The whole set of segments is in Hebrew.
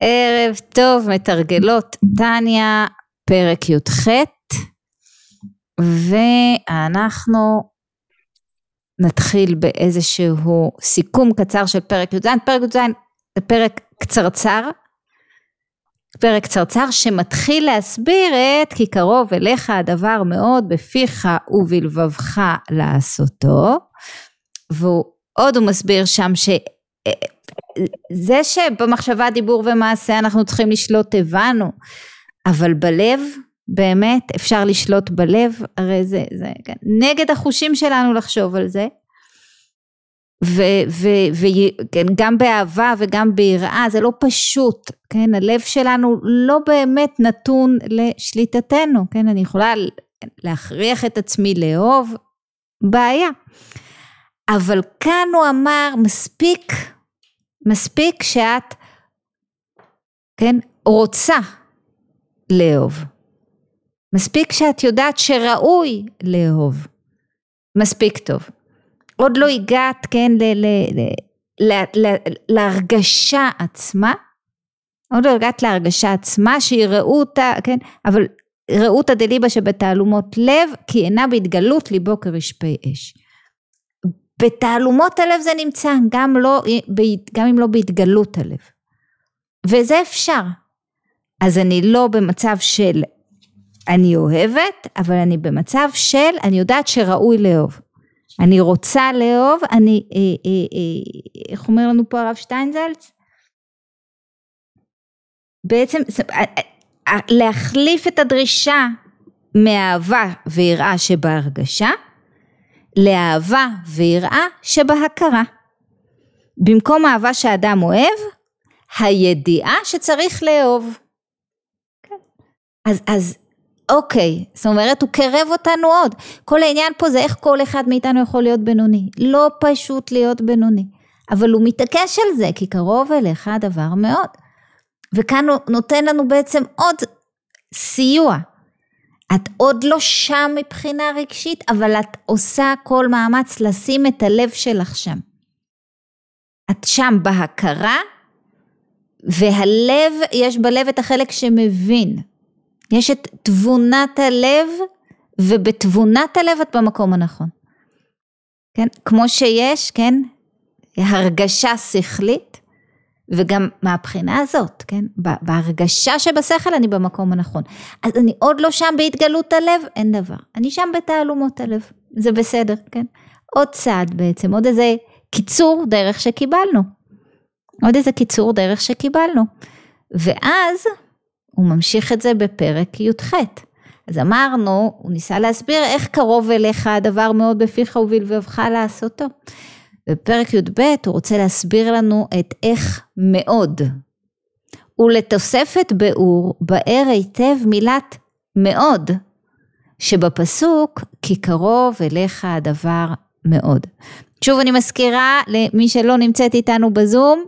ערב טוב, מתרגלות טניה, פרק י"ח, ואנחנו נתחיל באיזשהו סיכום קצר של פרק י"ז. פרק י"ז זה פרק קצרצר, פרק קצרצר שמתחיל להסביר את כי קרוב אליך הדבר מאוד בפיך ובלבבך לעשותו, והוא עוד הוא מסביר שם ש... זה שבמחשבה, דיבור ומעשה אנחנו צריכים לשלוט הבנו, אבל בלב באמת אפשר לשלוט בלב, הרי זה, זה כן, נגד החושים שלנו לחשוב על זה, וגם באהבה וגם ביראה זה לא פשוט, כן, הלב שלנו לא באמת נתון לשליטתנו, כן, אני יכולה להכריח את עצמי לאהוב, בעיה. אבל כאן הוא אמר מספיק מספיק שאת, כן, רוצה לאהוב. מספיק שאת יודעת שראוי לאהוב. מספיק טוב. עוד לא הגעת, כן, ל, ל, ל, ל, להרגשה עצמה, עוד לא הגעת להרגשה עצמה שיראו אותה, כן, אבל ראו אותה דליבה שבתעלומות לב, כי אינה בהתגלות ליבו כרשפי אש. בתעלומות הלב זה נמצא, גם, לא, גם אם לא בהתגלות הלב. וזה אפשר. אז אני לא במצב של אני אוהבת, אבל אני במצב של אני יודעת שראוי לאהוב. אני רוצה לאהוב, אני, אה, אה, אה, איך אומר לנו פה הרב שטיינזלץ? בעצם אה, אה, להחליף את הדרישה מאהבה ויראה שבהרגשה לאהבה ויראה שבהכרה. במקום אהבה שאדם אוהב, הידיעה שצריך לאהוב. כן. אז, אז אוקיי, זאת אומרת הוא קרב אותנו עוד. כל העניין פה זה איך כל אחד מאיתנו יכול להיות בינוני. לא פשוט להיות בינוני. אבל הוא מתעקש על זה, כי קרוב אליך הדבר מאוד. וכאן הוא נותן לנו בעצם עוד סיוע. את עוד לא שם מבחינה רגשית, אבל את עושה כל מאמץ לשים את הלב שלך שם. את שם בהכרה, והלב, יש בלב את החלק שמבין. יש את תבונת הלב, ובתבונת הלב את במקום הנכון. כן? כמו שיש, כן? הרגשה שכלית, וגם מהבחינה הזאת, כן, בהרגשה שבשכל אני במקום הנכון. אז אני עוד לא שם בהתגלות הלב, אין דבר. אני שם בתעלומות הלב, זה בסדר, כן. עוד צעד בעצם, עוד איזה קיצור דרך שקיבלנו. עוד איזה קיצור דרך שקיבלנו. ואז הוא ממשיך את זה בפרק י"ח. אז אמרנו, הוא ניסה להסביר איך קרוב אליך הדבר מאוד בפיך ובלבבך לעשותו. בפרק י"ב הוא רוצה להסביר לנו את איך מאוד. ולתוספת באור, באר היטב מילת מאוד, שבפסוק כי קרוב אליך הדבר מאוד. שוב אני מזכירה למי שלא נמצאת איתנו בזום,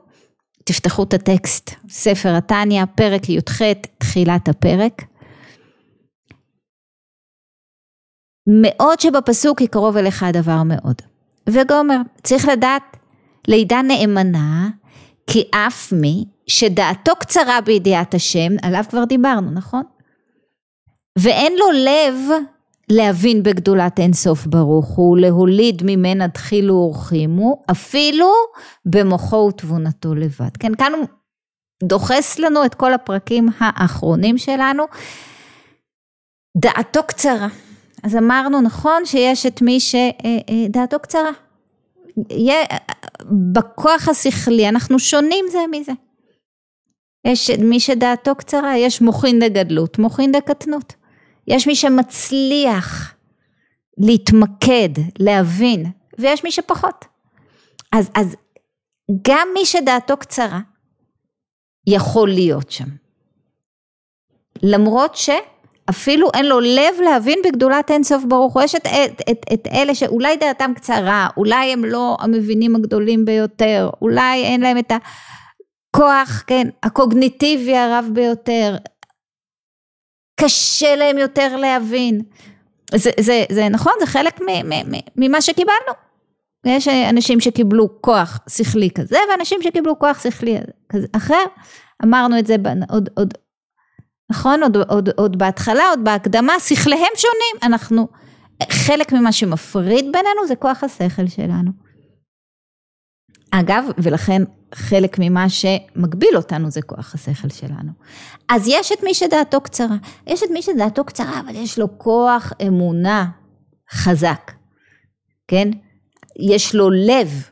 תפתחו את הטקסט, ספר התניא, פרק י"ח, תחילת הפרק. מאוד שבפסוק כי קרוב אליך הדבר מאוד. וגומר. צריך לדעת לידה נאמנה, כי אף מי שדעתו קצרה בידיעת השם, עליו כבר דיברנו, נכון? ואין לו לב להבין בגדולת אינסוף ברוך הוא, להוליד ממנה דחילו ורחימו, אפילו במוחו ותבונתו לבד. כן, כאן הוא דוחס לנו את כל הפרקים האחרונים שלנו. דעתו קצרה. אז אמרנו נכון שיש את מי שדעתו קצרה. יהיה, בכוח השכלי אנחנו שונים זה מזה. יש מי שדעתו קצרה, יש מוחין דגדלות, מוחין דקטנות. יש מי שמצליח להתמקד, להבין, ויש מי שפחות. אז, אז גם מי שדעתו קצרה יכול להיות שם. למרות ש... אפילו אין לו לב להבין בגדולת אין סוף ברוך הוא. יש את, את, את, את אלה שאולי דעתם קצרה, אולי הם לא המבינים הגדולים ביותר, אולי אין להם את הכוח, כן, הקוגניטיבי הרב ביותר. קשה להם יותר להבין. זה, זה, זה נכון, זה חלק ממה שקיבלנו. ויש אנשים שקיבלו כוח שכלי כזה, ואנשים שקיבלו כוח שכלי כזה אחר. אמרנו את זה עוד, עוד, נכון? עוד, עוד, עוד בהתחלה, עוד בהקדמה, שכליהם שונים. אנחנו, חלק ממה שמפריד בינינו זה כוח השכל שלנו. אגב, ולכן חלק ממה שמגביל אותנו זה כוח השכל שלנו. אז יש את מי שדעתו קצרה, יש את מי שדעתו קצרה, אבל יש לו כוח אמונה חזק, כן? יש לו לב,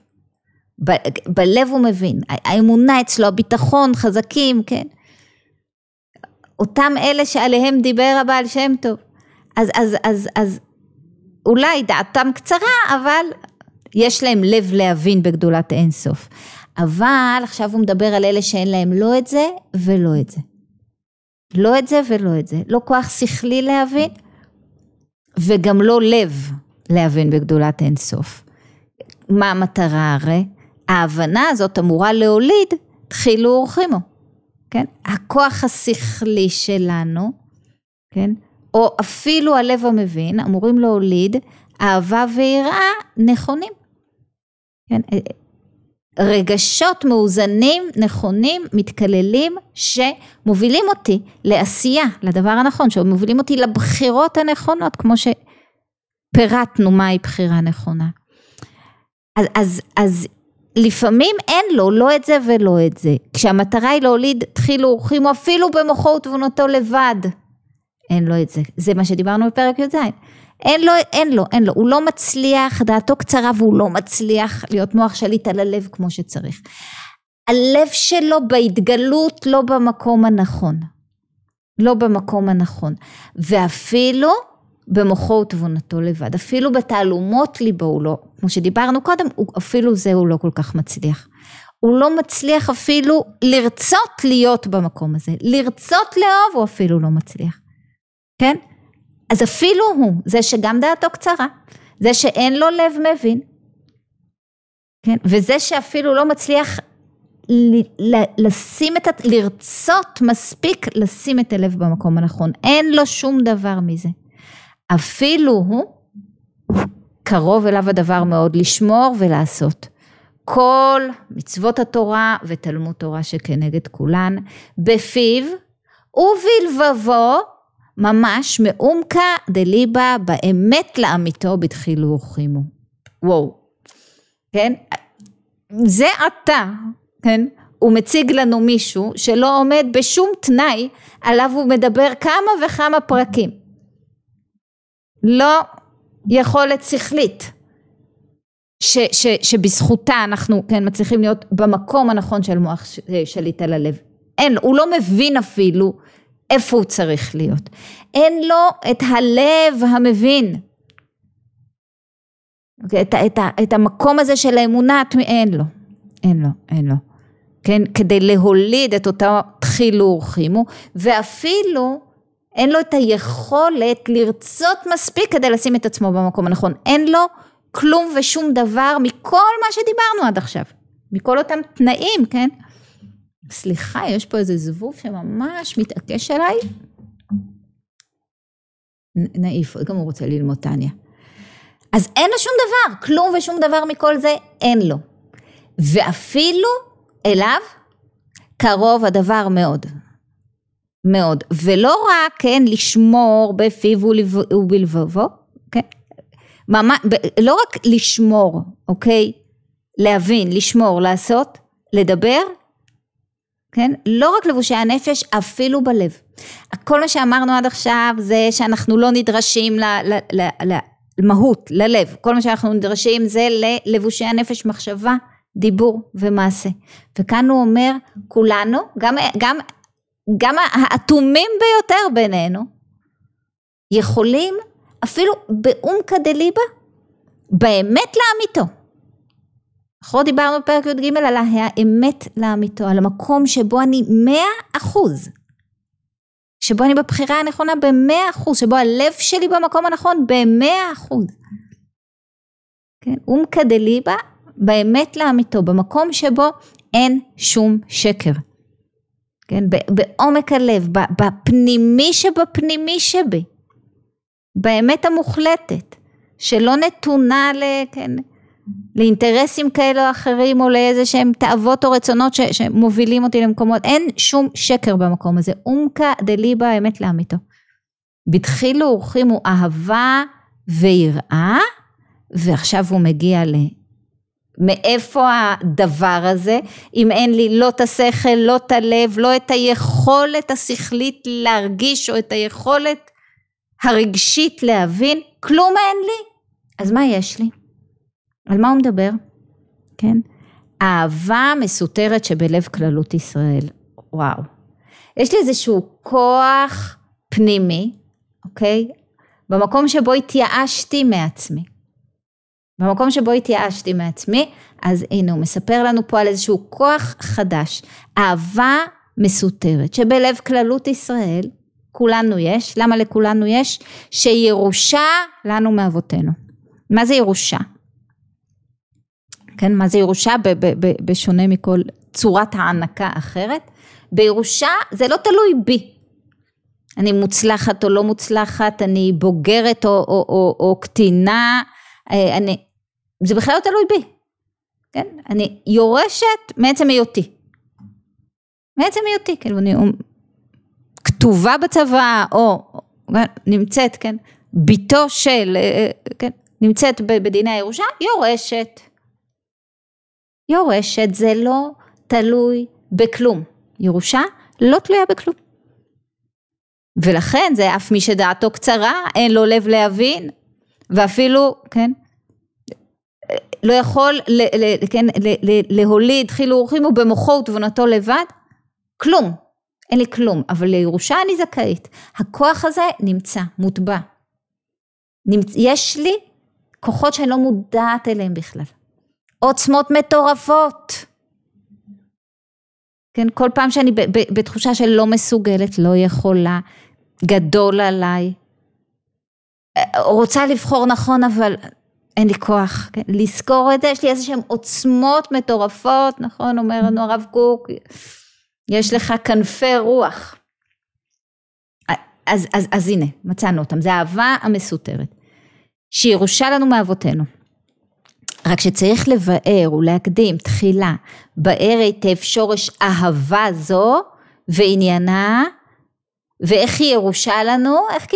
ב- בלב הוא מבין, האמונה אצלו, הביטחון חזקים, כן? אותם אלה שעליהם דיבר הבעל שם טוב. אז, אז, אז, אז אולי דעתם קצרה, אבל יש להם לב להבין בגדולת אינסוף. אבל עכשיו הוא מדבר על אלה שאין להם לא את זה ולא את זה. לא את זה ולא את זה. לא כוח שכלי להבין, וגם לא לב להבין בגדולת אינסוף. מה המטרה הרי? ההבנה הזאת אמורה להוליד תחילו ורחימו, כן? הכוח השכלי שלנו, כן? או אפילו הלב המבין, אמורים להוליד אהבה ויראה נכונים. כן? רגשות מאוזנים, נכונים, מתקללים, שמובילים אותי לעשייה, לדבר הנכון, שמובילים אותי לבחירות הנכונות, כמו שפירטנו מהי בחירה נכונה. אז, אז, אז לפעמים אין לו לא את זה ולא את זה. כשהמטרה היא להוליד תחילו ורחימו אפילו במוחו ותבונתו לבד. אין לו את זה. זה מה שדיברנו בפרק י"ז. אין לו, אין לו, אין לו, הוא לא מצליח, דעתו קצרה והוא לא מצליח להיות מוח שליט על הלב כמו שצריך. הלב שלו בהתגלות לא במקום הנכון. לא במקום הנכון. ואפילו במוחו ותבונתו לבד. אפילו בתעלומות ליבו הוא לא, כמו שדיברנו קודם, הוא, אפילו זה הוא לא כל כך מצליח. הוא לא מצליח אפילו לרצות להיות במקום הזה. לרצות לאהוב הוא אפילו לא מצליח. כן? אז אפילו הוא, זה שגם דעתו קצרה, זה שאין לו לב מבין, כן? וזה שאפילו לא מצליח לשים את, לרצות מספיק לשים את הלב במקום הנכון, אין לו שום דבר מזה. אפילו הוא, קרוב אליו הדבר מאוד לשמור ולעשות. כל מצוות התורה ותלמוד תורה שכנגד כולן, בפיו ובלבבו ממש מעומקא דליבה באמת לאמיתו בתחילו ורחימו. וואו, כן? זה אתה, כן? הוא מציג לנו מישהו שלא עומד בשום תנאי עליו הוא מדבר כמה וכמה פרקים. לא יכולת שכלית. ש, ש, שבזכותה אנחנו כן מצליחים להיות במקום הנכון של מוח שליט על הלב. אין, הוא לא מבין אפילו איפה הוא צריך להיות. אין לו את הלב המבין. את, את, את המקום הזה של האמונה, אין לו, אין לו, אין לו. כן, כדי להוליד את אותו תחילו ורחימו, ואפילו אין לו את היכולת לרצות מספיק כדי לשים את עצמו במקום הנכון. אין לו כלום ושום דבר מכל מה שדיברנו עד עכשיו. מכל אותם תנאים, כן? סליחה, יש פה איזה זבוב שממש מתעקש עליי. נעיף, גם הוא רוצה ללמוד טניה. אז אין לו שום דבר, כלום ושום דבר מכל זה אין לו. ואפילו אליו קרוב הדבר מאוד. מאוד. ולא רק, כן, לשמור בפיו ובלבבו, כן? ממש, לא רק לשמור, אוקיי? להבין, לשמור, לעשות, לדבר, כן? לא רק לבושי הנפש, אפילו בלב. כל מה שאמרנו עד עכשיו זה שאנחנו לא נדרשים למהות, ללב. כל מה שאנחנו נדרשים זה ללבושי הנפש, מחשבה, דיבור ומעשה. וכאן הוא אומר, כולנו, גם, גם, גם האטומים ביותר בינינו, יכולים אפילו באומקא דליבה, באמת לאמיתו. אנחנו דיברנו בפרק י"ג על האמת לאמיתו, על המקום שבו אני מאה אחוז, שבו אני בבחירה הנכונה במאה אחוז, שבו הלב שלי במקום הנכון במאה אחוז. כן, אומקא דליבה, באמת לאמיתו, במקום שבו אין שום שקר. כן, בעומק הלב, בפנימי שבפנימי שבי, באמת המוחלטת, שלא נתונה ל... כן, לאינטרסים כאלה או אחרים או לאיזה שהם תאוות או רצונות ש, שמובילים אותי למקומות, אין שום שקר במקום הזה, אומקה דליבה אמת לאמיתו. בדחילו ורחימו אהבה ויראה, ועכשיו הוא מגיע ל... מאיפה הדבר הזה, אם אין לי לא את השכל, לא את הלב, לא את היכולת השכלית להרגיש, או את היכולת הרגשית להבין, כלום אין לי. אז מה יש לי? על מה הוא מדבר? כן? אהבה מסותרת שבלב כללות ישראל. וואו. יש לי איזשהו כוח פנימי, אוקיי? במקום שבו התייאשתי מעצמי. במקום שבו התייאשתי מעצמי, אז הנה הוא מספר לנו פה על איזשהו כוח חדש, אהבה מסותרת, שבלב כללות ישראל, כולנו יש, למה לכולנו יש? שירושה לנו מאבותינו. מה זה ירושה? כן, מה זה ירושה בשונה מכל צורת הענקה אחרת? בירושה זה לא תלוי בי. אני מוצלחת או לא מוצלחת, אני בוגרת או, או, או, או קטינה, אה, אני, זה בכלל לא תלוי בי, כן? אני יורשת מעצם היותי. מעצם היותי, כאילו אני כתובה בצבא או נמצאת, כן? בתו של, אה, כן? נמצאת בדיני הירושה, יורשת. יורשת זה לא תלוי בכלום. ירושה לא תלויה בכלום. ולכן זה אף מי שדעתו קצרה, אין לו לב להבין, ואפילו, כן, לא יכול ל, ל, כן, ל, ל, להוליד חילו ורחימו ובמוחו ותבונתו לבד, כלום, אין לי כלום, אבל לירושה אני זכאית. הכוח הזה נמצא, מוטבע. נמצ... יש לי כוחות שאני לא מודעת אליהם בכלל. עוצמות מטורפות. כן, כל פעם שאני בתחושה של לא מסוגלת, לא יכולה, גדול עליי, רוצה לבחור נכון אבל אין לי כוח, כן? לזכור את זה, יש לי איזה שהן עוצמות מטורפות, נכון, אומר לנו הרב קוק, יש לך כנפי רוח. אז, אז, אז הנה, מצאנו אותם, זה האהבה המסותרת, שירושה לנו מאבותינו. רק שצריך לבאר ולהקדים תחילה, באר היטב שורש אהבה זו ועניינה ואיך היא ירושה לנו, איך,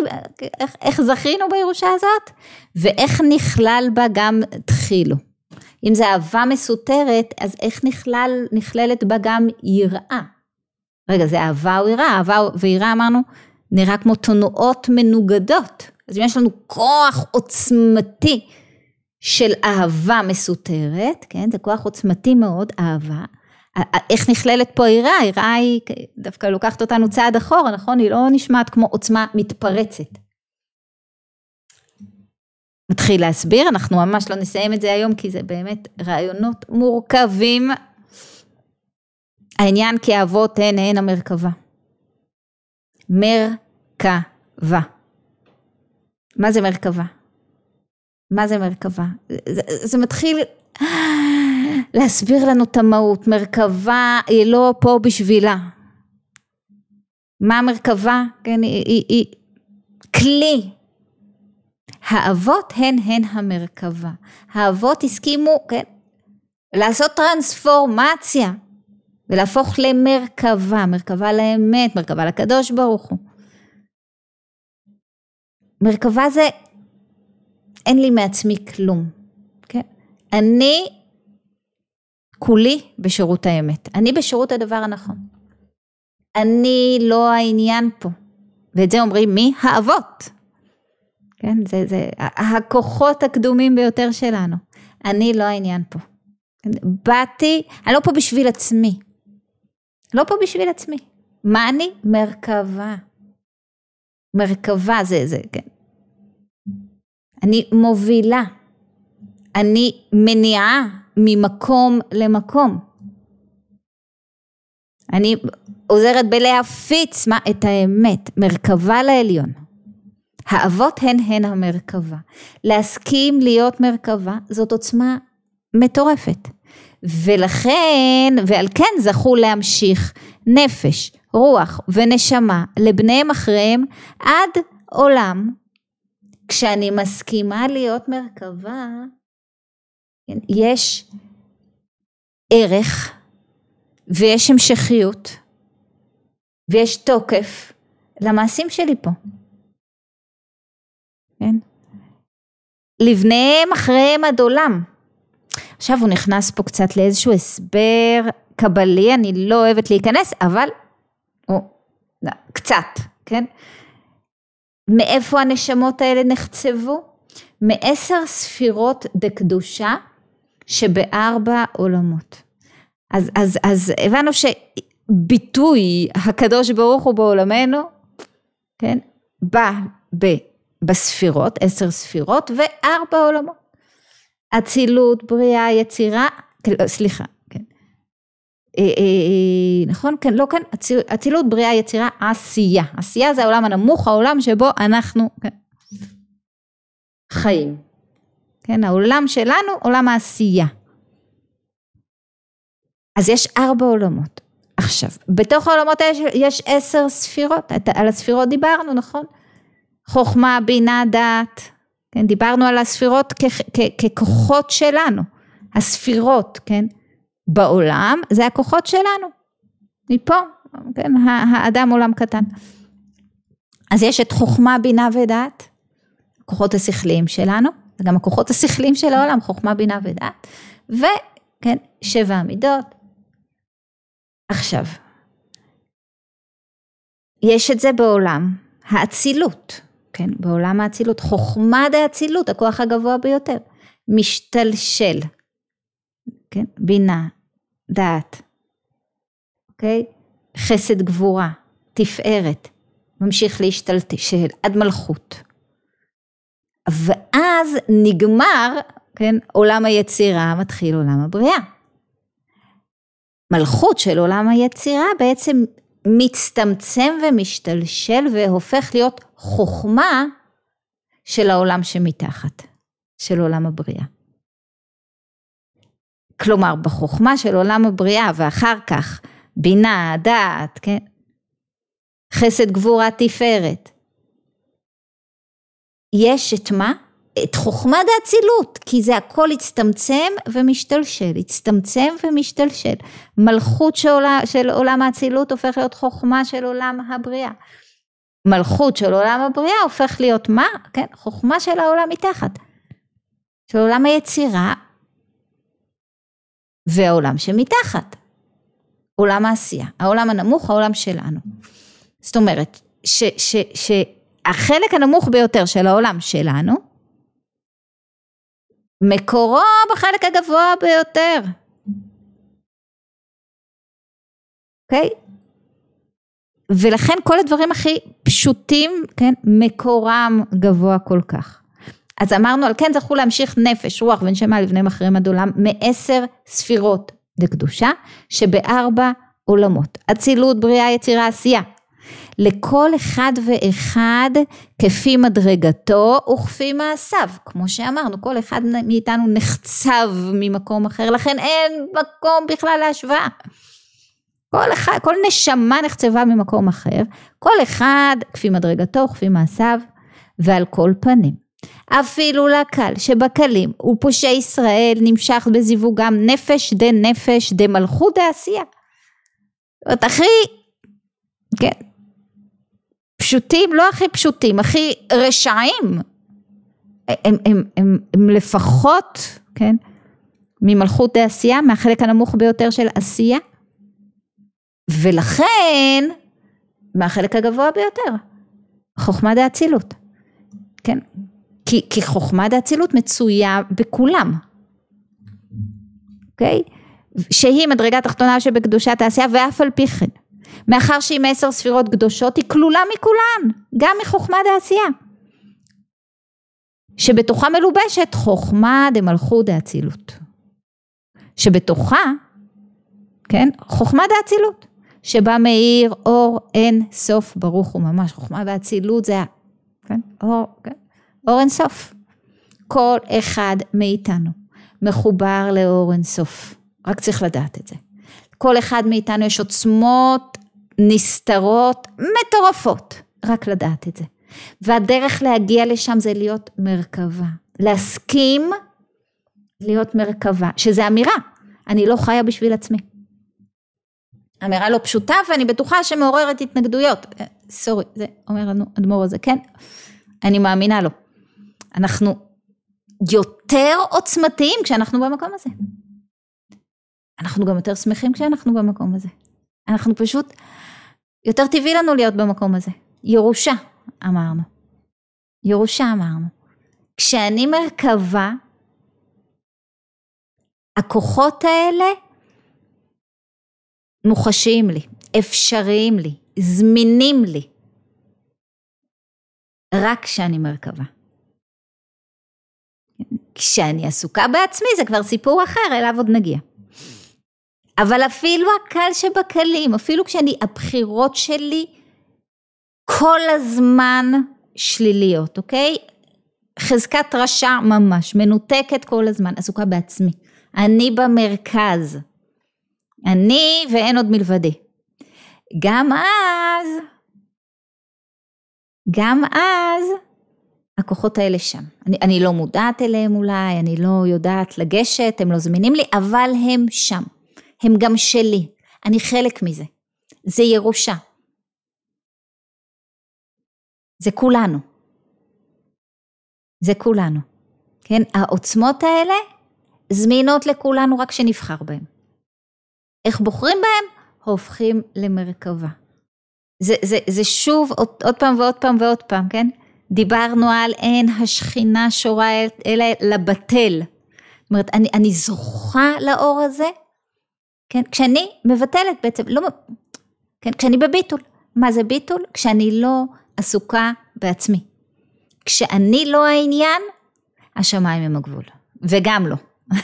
איך, איך זכינו בירושה הזאת ואיך נכלל בה גם תחילו. אם זה אהבה מסותרת אז איך נכלל, נכללת בה גם יראה. רגע זה אהבה או יראה, אהבה ויראה אמרנו נראה כמו תנועות מנוגדות. אז אם יש לנו כוח עוצמתי של אהבה מסותרת, כן, זה כוח עוצמתי מאוד, אהבה, איך נכללת פה היראה? היראה היא דווקא לוקחת אותנו צעד אחורה, נכון? היא לא נשמעת כמו עוצמה מתפרצת. מתחיל להסביר, אנחנו ממש לא נסיים את זה היום כי זה באמת רעיונות מורכבים. העניין כי האבות הן הן המרכבה. מרכבה. מה זה מרכבה? מה זה מרכבה? זה, זה מתחיל להסביר לנו את המהות, מרכבה היא לא פה בשבילה. מה המרכבה? כן, היא, היא, היא כלי. האבות הן הן המרכבה. האבות הסכימו, כן, לעשות טרנספורמציה ולהפוך למרכבה, מרכבה לאמת, מרכבה לקדוש ברוך הוא. מרכבה זה אין לי מעצמי כלום, כן? אני כולי בשירות האמת. אני בשירות הדבר הנכון. אני לא העניין פה. ואת זה אומרים מי? האבות. כן, זה, זה הכוחות הקדומים ביותר שלנו. אני לא העניין פה. באתי, אני לא פה בשביל עצמי. לא פה בשביל עצמי. מה אני? מרכבה. מרכבה זה, זה, כן. אני מובילה. אני מניעה ממקום למקום. אני עוזרת בלהפיץ מה? את האמת, מרכבה לעליון. האבות הן הן המרכבה. להסכים להיות מרכבה זאת עוצמה מטורפת. ולכן, ועל כן זכו להמשיך נפש, רוח ונשמה לבניהם אחריהם עד עולם. כשאני מסכימה להיות מרכבה, יש ערך ויש המשכיות ויש תוקף למעשים שלי פה. כן? לבניהם אחריהם עד עולם. עכשיו הוא נכנס פה קצת לאיזשהו הסבר קבלי, אני לא אוהבת להיכנס, אבל הוא, לא, קצת, כן? מאיפה הנשמות האלה נחצבו? מעשר ספירות דקדושה שבארבע עולמות. אז, אז, אז הבנו שביטוי הקדוש ברוך הוא בעולמנו, כן, בא ב, בספירות, עשר ספירות וארבע עולמות. אצילות, בריאה, יצירה, לא, סליחה, כן. אה, אה, אה, נכון? כן, לא כן, אצילות, בריאה, יצירה, עשייה. עשייה זה העולם הנמוך, העולם שבו אנחנו כן, חיים. כן, העולם שלנו, עולם העשייה. אז יש ארבע עולמות. עכשיו, בתוך העולמות האלה יש עשר ספירות, על הספירות דיברנו, נכון? חוכמה, בינה, דעת, כן, דיברנו על הספירות ככוחות שלנו, הספירות, כן, בעולם זה הכוחות שלנו, מפה, כן, האדם עולם קטן. אז יש את חוכמה, בינה ודעת, הכוחות השכליים שלנו, זה גם הכוחות השכליים של העולם, חוכמה, בינה ודעת, וכן, שבע המידות, עכשיו, יש את זה בעולם האצילות, כן, בעולם האצילות, חוכמה דאצילות, הכוח הגבוה ביותר, משתלשל, כן, בינה, דעת, אוקיי, חסד גבורה, תפארת, ממשיך להשתלשל עד מלכות. ואז נגמר, כן, עולם היצירה, מתחיל עולם הבריאה. מלכות של עולם היצירה בעצם מצטמצם ומשתלשל והופך להיות חוכמה של העולם שמתחת, של עולם הבריאה. כלומר, בחוכמה של עולם הבריאה ואחר כך בינה, דעת, כן? חסד גבורה תפארת. יש את מה? את חוכמת האצילות, כי זה הכל הצטמצם ומשתלשל, הצטמצם ומשתלשל. מלכות שעולה, של עולם האצילות הופך להיות חוכמה של עולם הבריאה. מלכות של עולם הבריאה הופך להיות מה? כן, חוכמה של העולם מתחת. של עולם היצירה והעולם שמתחת. עולם העשייה, העולם הנמוך, העולם שלנו. זאת אומרת, שהחלק הנמוך ביותר של העולם שלנו, מקורו בחלק הגבוה ביותר. אוקיי? Okay? ולכן כל הדברים הכי פשוטים, כן, מקורם גבוה כל כך. אז אמרנו על כן זכו להמשיך נפש, רוח ונשמה לבניהם אחרים עד עולם מעשר ספירות לקדושה שבארבע עולמות. אצילות, בריאה, יצירה, עשייה. לכל אחד ואחד כפי מדרגתו וכפי מעשיו. כמו שאמרנו, כל אחד מאיתנו נחצב ממקום אחר, לכן אין מקום בכלל להשוואה. כל אחד, כל נשמה נחצבה ממקום אחר, כל אחד כפי מדרגתו וכפי מעשיו, ועל כל פנים. אפילו לקל שבקלים ופושעי ישראל נמשך בזיווגם נפש דה נפש דה מלכות דה עשייה. זאת אומרת, הכי, כן, פשוטים, לא הכי פשוטים, הכי רשעים, הם, הם, הם, הם לפחות, כן, ממלכות העשייה, מהחלק הנמוך ביותר של עשייה, ולכן, מהחלק הגבוה ביותר, חוכמה דאצילות, כן, כי, כי חוכמה דאצילות מצויה בכולם, אוקיי? שהיא מדרגה תחתונה שבקדושת העשייה ואף על פי כן מאחר שהיא מעשר ספירות קדושות, היא כלולה מכולן, גם מחוכמה דעשייה. שבתוכה מלובשת חוכמה דמלכות דאצילות. שבתוכה, כן, חוכמה דאצילות. שבה מאיר אור אין סוף ברוך הוא ממש, חוכמה ואצילות זה, כן, אור, כן, אור אין סוף. כל אחד מאיתנו מחובר לאור אין סוף, רק צריך לדעת את זה. כל אחד מאיתנו יש עוצמות נסתרות מטורפות, רק לדעת את זה. והדרך להגיע לשם זה להיות מרכבה, להסכים להיות מרכבה, שזה אמירה, אני לא חיה בשביל עצמי. אמירה לא פשוטה ואני בטוחה שמעוררת התנגדויות. אה, סורי, זה אומר לנו אדמו"ר הזה, כן, אני מאמינה לו. אנחנו יותר עוצמתיים כשאנחנו במקום הזה. אנחנו גם יותר שמחים כשאנחנו במקום הזה. אנחנו פשוט, יותר טבעי לנו להיות במקום הזה. ירושה, אמרנו. ירושה אמרנו. כשאני מרכבה, הכוחות האלה מוחשיים לי, אפשריים לי, זמינים לי. רק כשאני מרכבה. כשאני עסוקה בעצמי זה כבר סיפור אחר, אליו עוד נגיע. אבל אפילו הקל שבקלים, אפילו כשאני, הבחירות שלי כל הזמן שליליות, אוקיי? חזקת רשע ממש, מנותקת כל הזמן, עסוקה בעצמי. אני במרכז. אני ואין עוד מלבדי. גם אז, גם אז, הכוחות האלה שם. אני, אני לא מודעת אליהם אולי, אני לא יודעת לגשת, הם לא זמינים לי, אבל הם שם. הם גם שלי. אני חלק מזה. זה ירושה. זה כולנו. זה כולנו. כן, העוצמות האלה זמינות לכולנו רק שנבחר בהם. איך בוחרים בהם? הופכים למרכבה. זה, זה, זה שוב עוד, עוד פעם ועוד פעם ועוד פעם, כן? דיברנו על אין השכינה שורה אלא לבטל. זאת אומרת, אני, אני זוכה לאור הזה, כן? כשאני מבטלת בעצם, לא, כן? כשאני בביטול. מה זה ביטול? כשאני לא עסוקה בעצמי. כשאני לא העניין, השמיים הם הגבול. וגם לא.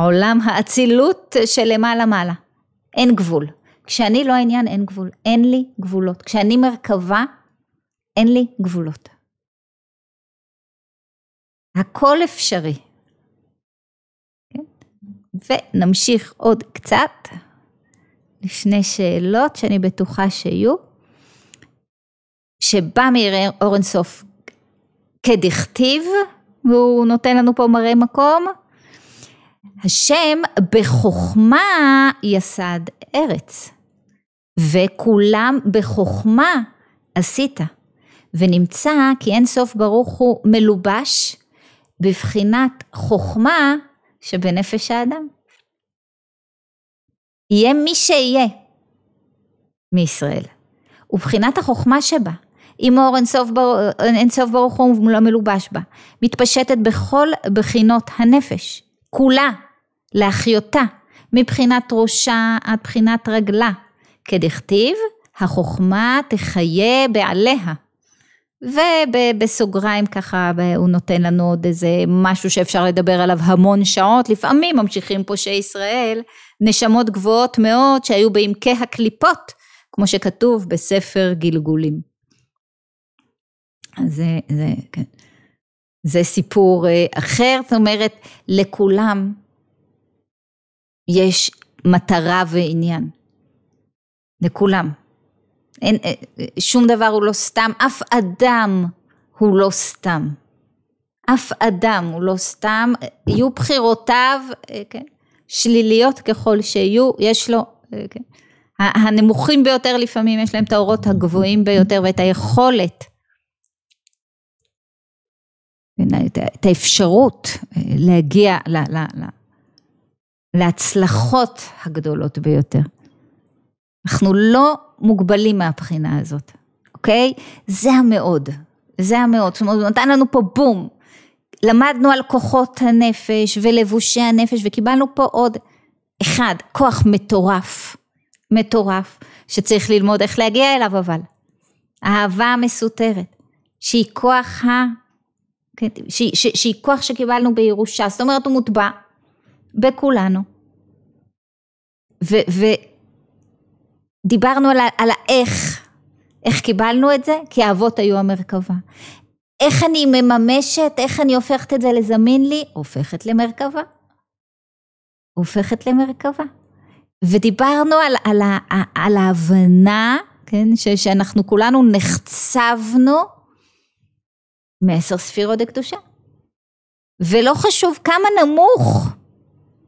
עולם האצילות של למעלה מעלה. אין גבול. כשאני לא העניין אין גבול. אין לי גבולות. כשאני מרכבה, אין לי גבולות. הכל אפשרי. ונמשיך עוד קצת לפני שאלות שאני בטוחה שיהיו. שבא מאיר אורנסוף כדכתיב, והוא נותן לנו פה מראה מקום. השם בחוכמה יסד ארץ, וכולם בחוכמה עשית. ונמצא כי אין סוף ברוך הוא מלובש בבחינת חוכמה שבנפש האדם. יהיה מי שיהיה. מישראל, ובחינת החוכמה שבה, אם אור אינסוף, בר... אינסוף ברוך הוא לא מלובש בה, מתפשטת בכל בחינות הנפש, כולה, להחיותה, מבחינת ראשה עד בחינת רגלה, כדכתיב, החוכמה תחיה בעליה. ובסוגריים ככה הוא נותן לנו עוד איזה משהו שאפשר לדבר עליו המון שעות, לפעמים ממשיכים פושעי ישראל, נשמות גבוהות מאוד שהיו בעמקי הקליפות, כמו שכתוב בספר גלגולים. זה, זה, כן. זה סיפור אה, אחר, זאת אומרת, לכולם יש מטרה ועניין. לכולם. אין, אה, שום דבר הוא לא סתם, אף אדם הוא לא סתם. אף אדם הוא לא סתם, יהיו בחירותיו, אה, כן, שליליות ככל שיהיו, יש לו, כן, הנמוכים ביותר לפעמים יש להם את האורות הגבוהים ביותר ואת היכולת את האפשרות אה, להגיע ל, ל, ל, להצלחות הגדולות ביותר. אנחנו לא מוגבלים מהבחינה הזאת, אוקיי? זה המאוד, זה המאוד, זאת אומרת, הוא נתן לנו פה בום, למדנו על כוחות הנפש ולבושי הנפש וקיבלנו פה עוד אחד, כוח מטורף, מטורף, שצריך ללמוד איך להגיע אליו אבל. אהבה המסותרת, שהיא כוח ה... כן, שהיא, שהיא כוח שקיבלנו בירושה, זאת אומרת הוא מוטבע בכולנו. ודיברנו על, על האיך, איך קיבלנו את זה? כי האבות היו המרכבה. איך אני מממשת, איך אני הופכת את זה לזמין לי? הופכת למרכבה. הופכת למרכבה. ודיברנו על, על, על, על ההבנה, כן, ש, שאנחנו כולנו נחצבנו מעשר ספירות דקדושה. ולא חשוב כמה נמוך,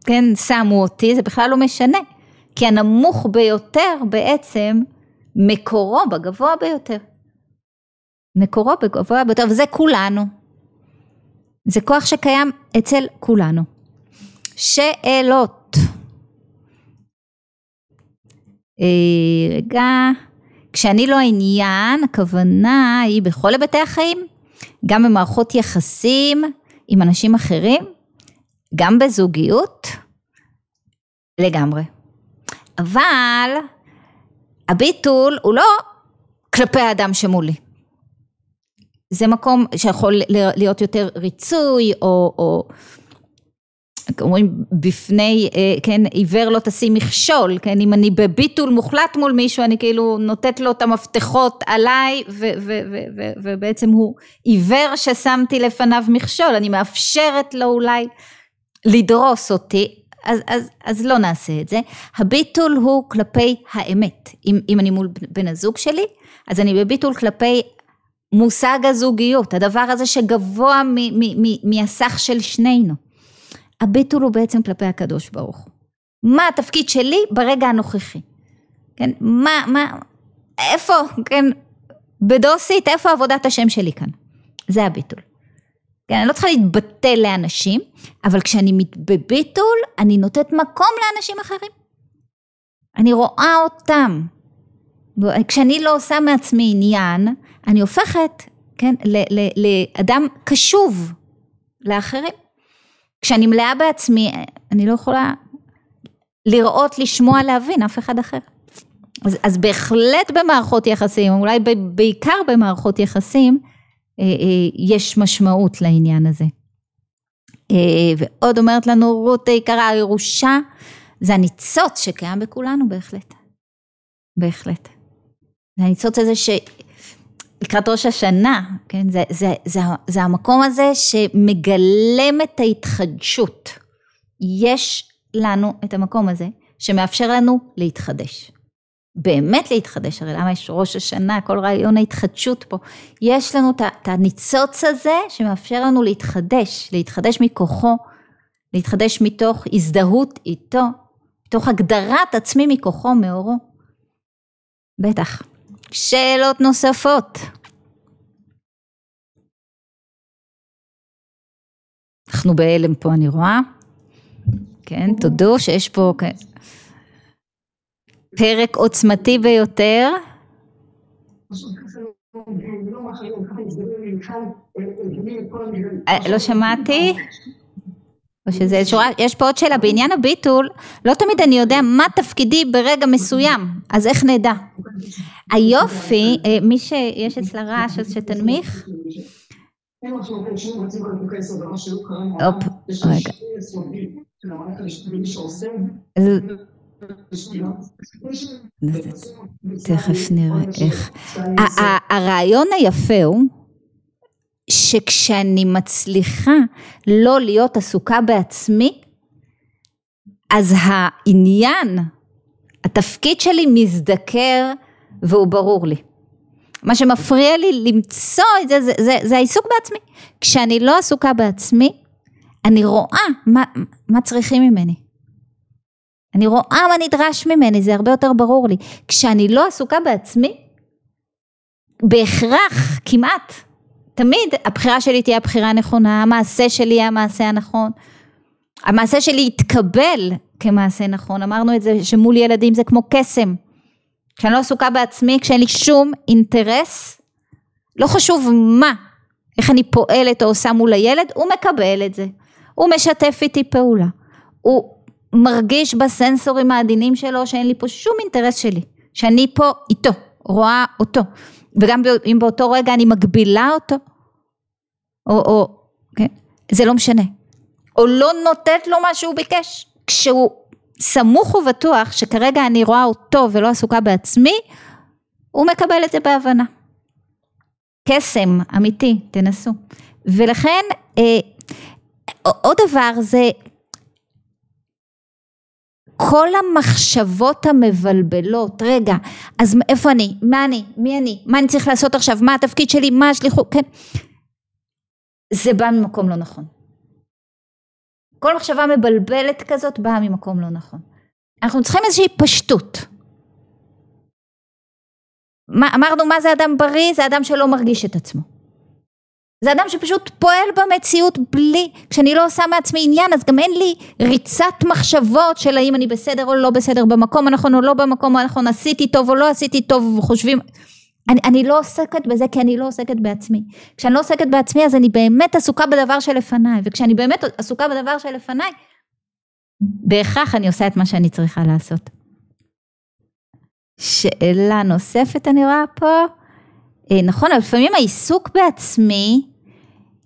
כן, שמו אותי, זה בכלל לא משנה, כי הנמוך ביותר בעצם מקורו בגבוה ביותר. מקורו בגבוה ביותר, וזה כולנו. זה כוח שקיים אצל כולנו. שאלות. אה, רגע, כשאני לא העניין, הכוונה היא בכל היבטי החיים, גם במערכות יחסים עם אנשים אחרים, גם בזוגיות, לגמרי. אבל הביטול הוא לא כלפי האדם שמולי. זה מקום שיכול להיות יותר ריצוי או, או אומרים בפני, אה, כן, עיוור לא תשים מכשול, כן, אם אני בביטול מוחלט מול מישהו, אני כאילו נותנת לו את המפתחות עליי, ו, ו, ו, ו, ובעצם הוא עיוור ששמתי לפניו מכשול, אני מאפשרת לו אולי לדרוס אותי, אז, אז, אז לא נעשה את זה. הביטול הוא כלפי האמת. אם, אם אני מול בן הזוג שלי, אז אני בביטול כלפי מושג הזוגיות, הדבר הזה שגבוה מהסך של שנינו. הביטול הוא בעצם כלפי הקדוש ברוך הוא. מה התפקיד שלי ברגע הנוכחי? כן, מה, מה, איפה, כן, בדוסית, איפה עבודת השם שלי כאן? זה הביטול. כן, אני לא צריכה להתבטא לאנשים, אבל כשאני בביטול, אני נותנת מקום לאנשים אחרים. אני רואה אותם. כשאני לא עושה מעצמי עניין, אני הופכת, כן, לאדם קשוב לאחרים. כשאני מלאה בעצמי, אני לא יכולה לראות, לשמוע, להבין אף אחד אחר. אז, אז בהחלט במערכות יחסים, אולי בעיקר במערכות יחסים, אה, אה, יש משמעות לעניין הזה. אה, ועוד אומרת לנו רות יקרה, הירושה זה הניצוץ שקיים בכולנו בהחלט. בהחלט. זה הניצוץ הזה ש... לקראת ראש השנה, כן, זה, זה, זה, זה המקום הזה שמגלם את ההתחדשות. יש לנו את המקום הזה שמאפשר לנו להתחדש. באמת להתחדש, הרי למה יש ראש השנה, כל רעיון ההתחדשות פה. יש לנו את הניצוץ הזה שמאפשר לנו להתחדש, להתחדש מכוחו, להתחדש מתוך הזדהות איתו, מתוך הגדרת עצמי מכוחו, מאורו. בטח. שאלות נוספות. אנחנו בהלם פה אני רואה. כן, תודו שיש פה כן. פרק עוצמתי ביותר. אה, לא שמעתי. או שזה שורה, יש פה עוד שאלה, בעניין הביטול, לא תמיד אני יודע מה תפקידי ברגע מסוים, אז איך נדע? היופי, אה, מי שיש אצלה רעש אז שתנמיך. הופ, רגע. תכף נראה איך. הרעיון היפה הוא שכשאני מצליחה לא להיות עסוקה בעצמי, אז העניין, התפקיד שלי מזדקר והוא ברור לי. מה שמפריע לי למצוא את זה, זה, זה, זה העיסוק בעצמי. כשאני לא עסוקה בעצמי, אני רואה מה, מה צריכים ממני. אני רואה מה נדרש ממני, זה הרבה יותר ברור לי. כשאני לא עסוקה בעצמי, בהכרח, כמעט, תמיד הבחירה שלי תהיה הבחירה הנכונה, המעשה שלי יהיה המעשה הנכון. המעשה שלי יתקבל כמעשה נכון, אמרנו את זה שמול ילדים זה כמו קסם. כשאני לא עסוקה בעצמי, כשאין לי שום אינטרס, לא חשוב מה, איך אני פועלת או עושה מול הילד, הוא מקבל את זה. הוא משתף איתי פעולה. הוא מרגיש בסנסורים העדינים שלו שאין לי פה שום אינטרס שלי, שאני פה איתו, רואה אותו. וגם אם באותו רגע אני מגבילה אותו, או, או, כן, זה לא משנה. או לא נותנת לו מה שהוא ביקש. כשהוא סמוך ובטוח שכרגע אני רואה אותו ולא עסוקה בעצמי, הוא מקבל את זה בהבנה. קסם אמיתי, תנסו. ולכן, אה, עוד דבר זה כל המחשבות המבלבלות, רגע, אז איפה אני, מה אני, מי אני, מה אני צריך לעשות עכשיו, מה התפקיד שלי, מה השליחות, כן, זה בא ממקום לא נכון. כל מחשבה מבלבלת כזאת באה ממקום לא נכון. אנחנו צריכים איזושהי פשטות. מה, אמרנו מה זה אדם בריא? זה אדם שלא מרגיש את עצמו. זה אדם שפשוט פועל במציאות בלי, כשאני לא עושה מעצמי עניין אז גם אין לי ריצת מחשבות של האם אני בסדר או לא בסדר, במקום הנכון או לא במקום הנכון, עשיתי טוב או לא עשיתי טוב, וחושבים, אני, אני לא עוסקת בזה כי אני לא עוסקת בעצמי. כשאני לא עוסקת בעצמי אז אני באמת עסוקה בדבר שלפניי, וכשאני באמת עסוקה בדבר שלפניי, בהכרח אני עושה את מה שאני צריכה לעשות. שאלה נוספת אני רואה פה, אה, נכון, אבל לפעמים העיסוק בעצמי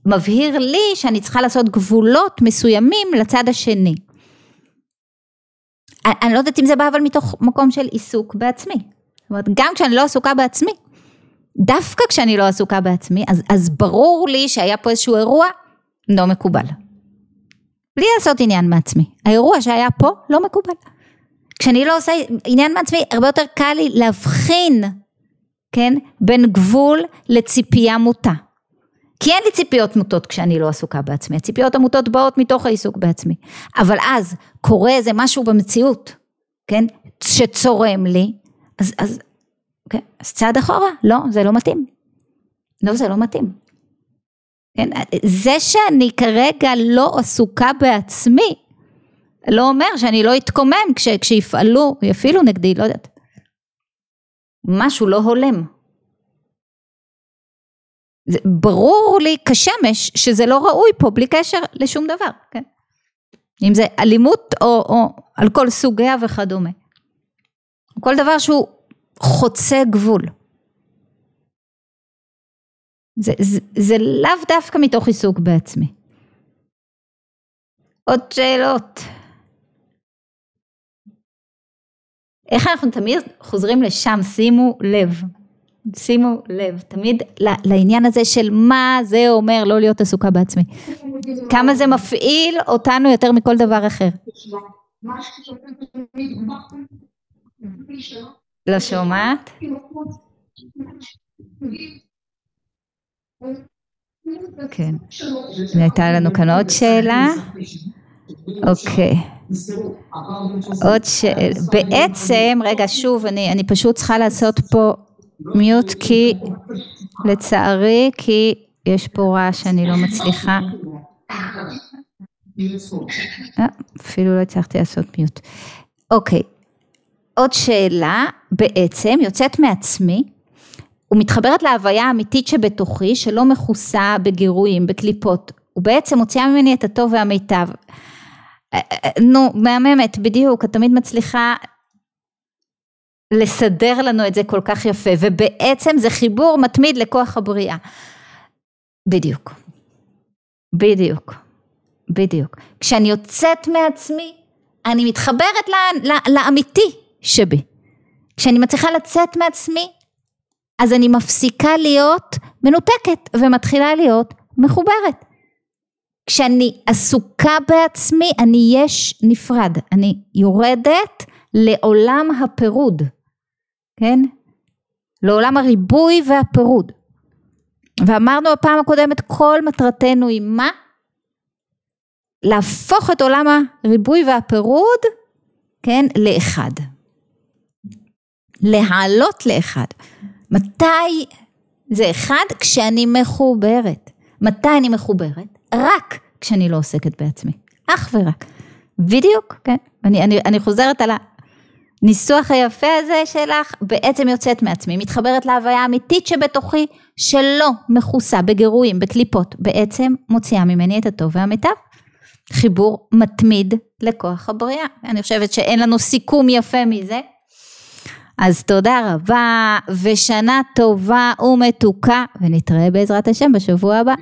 מבהיר לי שאני צריכה לעשות גבולות מסוימים לצד השני. אני לא יודעת אם זה בא אבל מתוך מקום של עיסוק בעצמי. זאת אומרת, גם כשאני לא עסוקה בעצמי, דווקא כשאני לא עסוקה בעצמי, אז, אז ברור לי שהיה פה איזשהו אירוע לא מקובל. בלי לעשות עניין מעצמי. האירוע שהיה פה לא מקובל. כשאני לא עושה עניין מעצמי, הרבה יותר קל לי להבחין, כן, בין גבול לציפייה מוטה. כי אין לי ציפיות מוטות כשאני לא עסוקה בעצמי, הציפיות המוטות באות מתוך העיסוק בעצמי. אבל אז קורה איזה משהו במציאות, כן, שצורם לי, אז, אז, כן, אז צעד אחורה, לא, זה לא מתאים. לא, זה לא מתאים. כן, זה שאני כרגע לא עסוקה בעצמי, לא אומר שאני לא אתקומם כש, כשיפעלו, יפעילו נגדי, לא יודעת. משהו לא הולם. זה ברור לי כשמש שזה לא ראוי פה בלי קשר לשום דבר, כן? אם זה אלימות או, או על כל סוגיה וכדומה. כל דבר שהוא חוצה גבול. זה, זה, זה לאו דווקא מתוך עיסוק בעצמי. עוד שאלות? איך אנחנו תמיד חוזרים לשם, שימו לב, שימו לב, תמיד לעניין הזה של מה זה אומר לא להיות עסוקה בעצמי. כמה זה מפעיל אותנו יותר מכל דבר אחר. לא שומעת? כן. הייתה לנו כאן עוד שאלה. אוקיי. עוד שאלה. בעצם, רגע שוב, אני, אני פשוט צריכה לעשות פה מיוט כי לצערי, כי יש פה רעש שאני לא מצליחה. אה, אפילו לא הצלחתי לעשות מיוט. אוקיי. עוד שאלה, בעצם יוצאת מעצמי ומתחברת להוויה האמיתית שבתוכי שלא מכוסה בגירויים, בקליפות, ובעצם מוציאה ממני את הטוב והמיטב. נו, מהממת, בדיוק, את תמיד מצליחה לסדר לנו את זה כל כך יפה, ובעצם זה חיבור מתמיד לכוח הבריאה. בדיוק, בדיוק, בדיוק. כשאני יוצאת מעצמי, אני מתחברת ל, ל, לאמיתי שבי. כשאני מצליחה לצאת מעצמי, אז אני מפסיקה להיות מנותקת ומתחילה להיות מחוברת. כשאני עסוקה בעצמי, אני יש נפרד, אני יורדת לעולם הפירוד, כן? לעולם הריבוי והפירוד. ואמרנו בפעם הקודמת, כל מטרתנו היא מה? להפוך את עולם הריבוי והפירוד, כן, לאחד. להעלות לאחד. מתי זה אחד? כשאני מחוברת. מתי אני מחוברת? רק כשאני לא עוסקת בעצמי. אך ורק. בדיוק, כן. אני, אני, אני חוזרת על הניסוח היפה הזה שלך, בעצם יוצאת מעצמי, מתחברת להוויה האמיתית שבתוכי, שלא מכוסה בגירויים, בקליפות, בעצם מוציאה ממני את הטוב והמיטב. חיבור מתמיד לכוח הבריאה. אני חושבת שאין לנו סיכום יפה מזה. אז תודה רבה ושנה טובה ומתוקה ונתראה בעזרת השם בשבוע הבא.